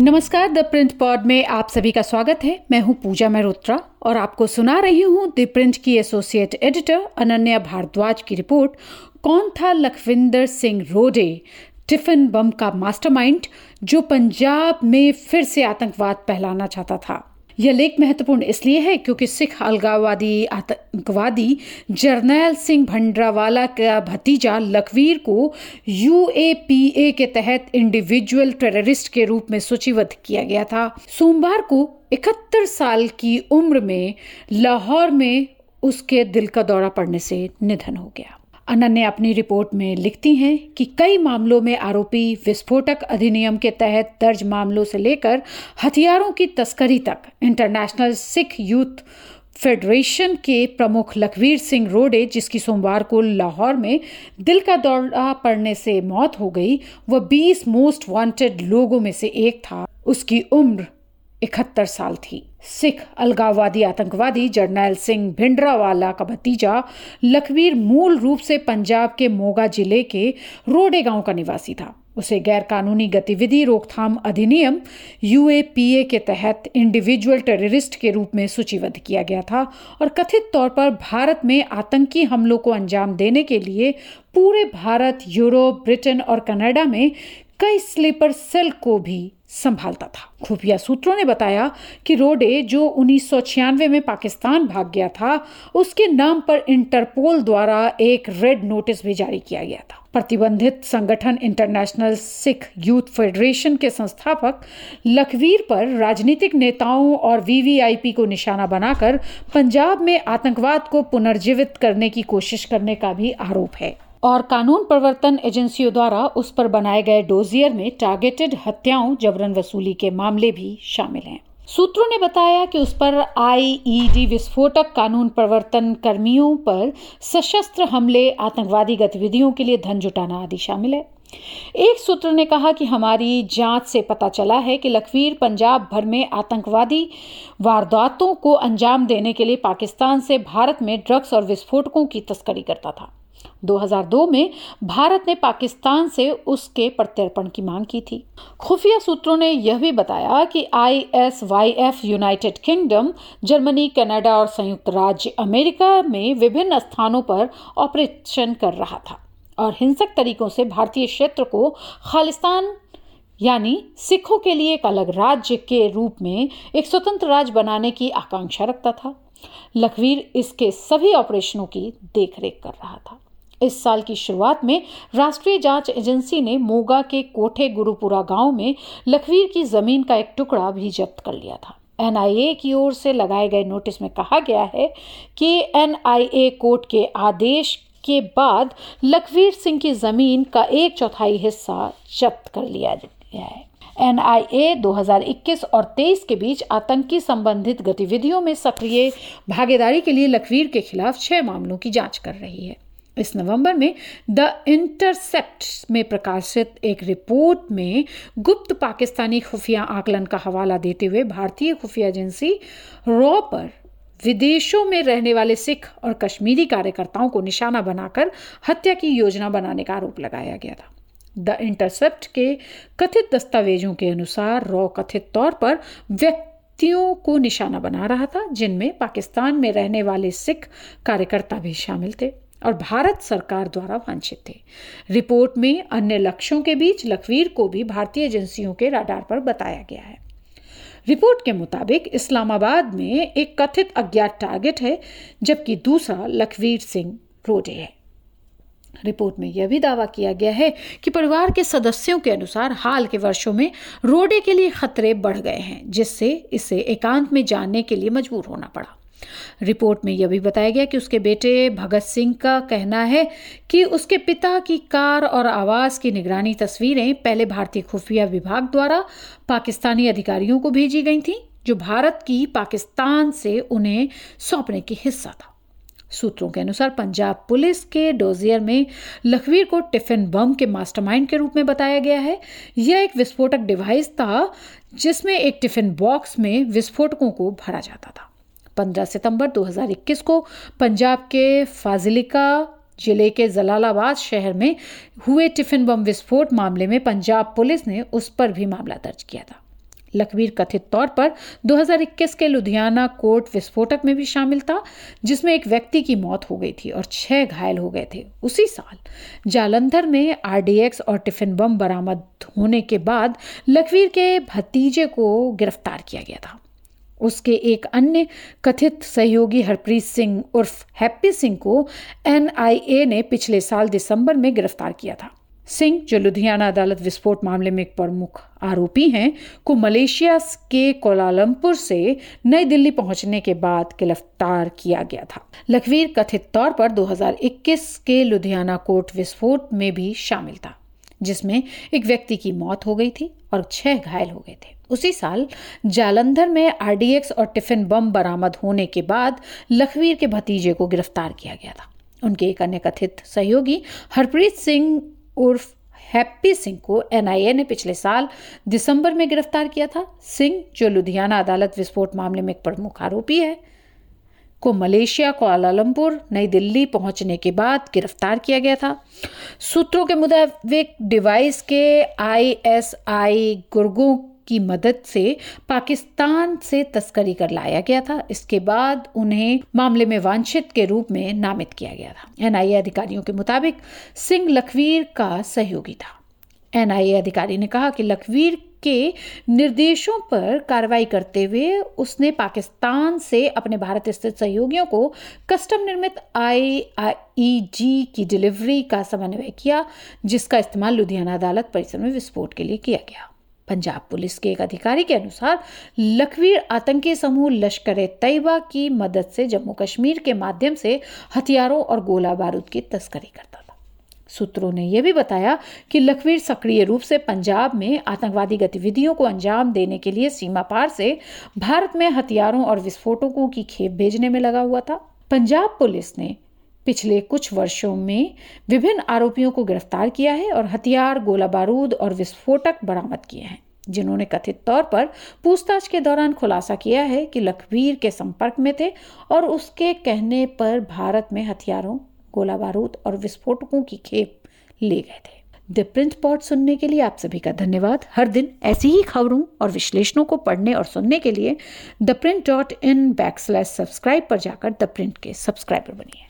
नमस्कार, the print pod में आप सभी का स्वागत है। मैं हूँ पूजा मेहरोत्रा और आपको सुना रही हूँ द प्रिंट की एसोसिएट एडिटर अनन्या भारद्वाज की रिपोर्ट, कौन था लखविंदर सिंह रोडे, टिफ़िन बम का मास्टरमाइंड, जो पंजाब में फिर से आतंकवाद फैलाना चाहता था। यह लेख महत्वपूर्ण इसलिए है क्योंकि सिख अलगाववादी, आतंकवादी जर्नैल सिंह भंडरावाला का भतीजा लखवीर को यूएपीए के तहत इंडिविजुअल टेररिस्ट के रूप में सूचीबद्ध किया गया था। सोमवार को इकहत्तर साल की उम्र में लाहौर में उसके दिल का दौरा पड़ने से निधन हो गया। अनन्या अपनी रिपोर्ट में लिखती हैं कि कई मामलों में आरोपी विस्फोटक अधिनियम के तहत दर्ज मामलों से लेकर हथियारों की तस्करी तक इंटरनेशनल सिख यूथ फेडरेशन के प्रमुख लखवीर सिंह रोडे, जिसकी सोमवार को लाहौर में दिल का दौरा पड़ने से मौत हो गई, वह 20 मोस्ट वांटेड लोगों में से एक था। उसकी उम्र इकहत्तर साल थी। सिख, अलगाववादी, आतंकवादी जर्नैल सिंह भिंडरावाला का भतीजा लखवीर मूल रूप से पंजाब के मोगा ज़िले के रोडे गाँव का निवासी था। उसे गैरकानूनी गतिविधि रोकथाम अधिनियम यूएपीए के तहत इंडिविजुअल टेररिस्ट के रूप में सूचीबद्ध किया गया था और कथित तौर पर भारत में आतंकी हमलों को अंजाम देने के लिए पूरे भारत, यूरोप, ब्रिटेन और कनाडा में कई स्लीपर सेल को भी संभालता था। खुफिया सूत्रों ने बताया कि रोडे, जो उन्नीस सौ छियानवे में पाकिस्तान भाग गया था, उसके नाम पर इंटरपोल द्वारा एक रेड नोटिस भी जारी किया गया था। प्रतिबंधित संगठन इंटरनेशनल सिख यूथ फेडरेशन के संस्थापक लखवीर पर राजनीतिक नेताओं और वीवीआईपी को निशाना बनाकर पंजाब में आतंकवाद को पुनर्जीवित करने की कोशिश करने का भी आरोप है। और कानून प्रवर्तन एजेंसियों द्वारा उस पर बनाए गए डोजियर में टारगेटेड हत्याओं, जबरन वसूली के मामले भी शामिल हैं। सूत्रों ने बताया कि उस पर आईईडी विस्फोटक कानून प्रवर्तन कर्मियों पर सशस्त्र हमले, आतंकवादी गतिविधियों के लिए धन जुटाना आदि शामिल है। एक सूत्र ने कहा कि हमारी जाँच से पता चला है कि लखवीर पंजाब भर में आतंकवादी वारदातों को अंजाम देने के लिए पाकिस्तान से भारत में ड्रग्स और विस्फोटकों की तस्करी करता था। 2002 में भारत ने पाकिस्तान से उसके प्रत्यर्पण की मांग की थी। खुफिया सूत्रों ने यह भी बताया कि ISYF United Kingdom Germany, Canada और संयुक्त राज्य अमेरिका में विभिन्न स्थानों पर ऑपरेशन कर रहा था और हिंसक तरीकों से भारतीय क्षेत्र को खालिस्तान, यानी सिखों के लिए एक अलग राज्य के रूप में एक स्वतंत्र राज्य बनाने की आकांक्षा रखता था। लखवीर इसके सभी ऑपरेशनों की देखरेख कर रहा था। इस साल की शुरुआत में राष्ट्रीय जाँच एजेंसी ने मोगा के कोठे गुरुपुरा गाँव में लखवीर की ज़मीन का एक टुकड़ा भी जब्त कर लिया था। एनआईए की ओर से लगाए गए नोटिस में कहा गया है कि एनआईए कोर्ट के आदेश के बाद लखवीर सिंह की ज़मीन का एक चौथाई हिस्सा जब्त कर लिया गया है। एनआईए 2021 और 23 के बीच आतंकी संबंधित गतिविधियों में सक्रिय भागीदारी के लिए लखवीर के खिलाफ छह मामलों की जाँच कर रही है। इस नवंबर में द इंटरसेप्ट में प्रकाशित एक रिपोर्ट में गुप्त पाकिस्तानी खुफिया आकलन का हवाला देते हुए भारतीय खुफिया एजेंसी रॉ पर विदेशों में रहने वाले सिख और कश्मीरी कार्यकर्ताओं को निशाना बनाकर हत्या की योजना बनाने का आरोप लगाया गया था। द इंटरसेप्ट के कथित दस्तावेजों के अनुसार रॉ कथित तौर पर व्यक्तियों को निशाना बना रहा था, जिनमें पाकिस्तान में रहने वाले सिख कार्यकर्ता भी शामिल थे। और भारत सरकार द्वारा वांछित थे। रिपोर्ट में अन्य लक्ष्यों के बीच लखवीर को भी भारतीय एजेंसियों के राडार पर बताया गया है। रिपोर्ट के मुताबिक इस्लामाबाद में एक कथित अज्ञात टारगेट है, जबकि दूसरा लखवीर सिंह रोडे है। रिपोर्ट में यह भी दावा किया गया है कि परिवार के सदस्यों के अनुसार हाल के वर्षों में रोडे के लिए खतरे बढ़ गए हैं, जिससे इसे एकांत में जानने के लिए मजबूर होना पड़ा। रिपोर्ट में यह भी बताया गया कि उसके बेटे भगत सिंह का कहना है कि उसके पिता की कार और आवास की निगरानी तस्वीरें पहले भारतीय खुफिया विभाग द्वारा पाकिस्तानी अधिकारियों को भेजी गई थीं, जो भारत की पाकिस्तान से उन्हें सौंपने की हिस्सा था। सूत्रों के अनुसार पंजाब पुलिस के डोजियर में लखवीर को टिफ़िन बम के मास्टरमाइंड के रूप में बताया गया है। यह एक विस्फोटक डिवाइस था, जिसमें एक टिफ़िन बॉक्स में विस्फोटकों को भरा जाता था। 15 सितंबर 2021 को पंजाब के फाजिलिका ज़िले के जलालाबाद शहर में हुए टिफ़िन बम विस्फोट मामले में पंजाब पुलिस ने उस पर भी मामला दर्ज किया था। लखवीर कथित तौर पर 2021 के लुधियाना कोर्ट विस्फोटक में भी शामिल था, जिसमें एक व्यक्ति की मौत हो गई थी और छह घायल हो गए थे। उसी साल जालंधर में आरडीएक्स और टिफ़िन बम बरामद होने के बाद लखवीर के भतीजे को गिरफ़्तार किया गया था। उसके एक अन्य कथित सहयोगी हरप्रीत सिंह उर्फ़ हैप्पी सिंह को एनआईए ने पिछले साल दिसंबर में गिरफ़्तार किया था। सिंह जो लुधियाना अदालत विस्फोट मामले में एक प्रमुख आरोपी हैं, को मलेशिया के कोलालमपुर से नई दिल्ली पहुँचने के बाद गिरफ़्तार किया गया था। लखवीर कथित तौर पर 2021 के लुधियाना कोर्ट विस्फोट में भी शामिल था, जिसमें एक व्यक्ति की मौत हो गई थी और छह घायल हो गए थे। उसी साल जालंधर में आरडीएक्स और टिफ़िन बम बरामद होने के बाद लखवीर के भतीजे को गिरफ़्तार किया गया था। उनके एक अन्य कथित सहयोगी हरप्रीत सिंह उर्फ़ हैप्पी सिंह को एनआईए ने पिछले साल दिसंबर में गिरफ़्तार किया था। सिंह, जो लुधियाना अदालत विस्फोट मामले में एक प्रमुख आरोपी है, को मलेशिया कोलालंपुर नई दिल्ली पहुँचने के बाद गिरफ़्तार किया गया था। सूत्रों के मुताबिक डिवाइस के आईएसआई गुर्गों की मदद से पाकिस्तान से तस्करी कर लाया गया था। इसके बाद उन्हें मामले में वांछित के रूप में नामित किया गया था। एनआईए अधिकारियों के मुताबिक सिंह लखवीर का सहयोगी था। एनआईए अधिकारी ने कहा कि लखवीर के निर्देशों पर कार्रवाई करते हुए उसने पाकिस्तान से अपने भारत स्थित सहयोगियों को कस्टम निर्मित आई जी की डिलीवरी का समन्वय किया, जिसका इस्तेमाल लुधियाना अदालत परिसर में विस्फोट के लिए किया गया। पंजाब पुलिस के एक अधिकारी के अनुसार, लखवीर आतंकी समूह लश्कर तैयबा की मदद से जम्मू कश्मीर के माध्यम से हथियारों और गोला बारूद की तस्करी करता था। सूत्रों ने यह भी बताया कि लखवीर सक्रिय रूप से पंजाब में आतंकवादी गतिविधियों को अंजाम देने के लिए सीमा पार से भारत में हथियारों और विस्फोटकों की खेप भेजने में लगा हुआ था। पंजाब पुलिस ने पिछले कुछ वर्षों में विभिन्न आरोपियों को गिरफ़्तार किया है और हथियार गोला बारूद और विस्फोटक बरामद किए हैं, जिन्होंने कथित तौर पर पूछताछ के दौरान खुलासा किया है कि लखवीर के संपर्क में थे और उसके कहने पर भारत में हथियारों गोला बारूद और विस्फोटकों की खेप ले गए थे। द प्रिंट पॉट सुनने के लिए आप सभी का धन्यवाद। हर दिन ऐसी ही खबरों और विश्लेषणों को पढ़ने और सुनने के लिए the Print dot in back slash subscribe पर जाकर द प्रिंट के सब्सक्राइबर बनिए।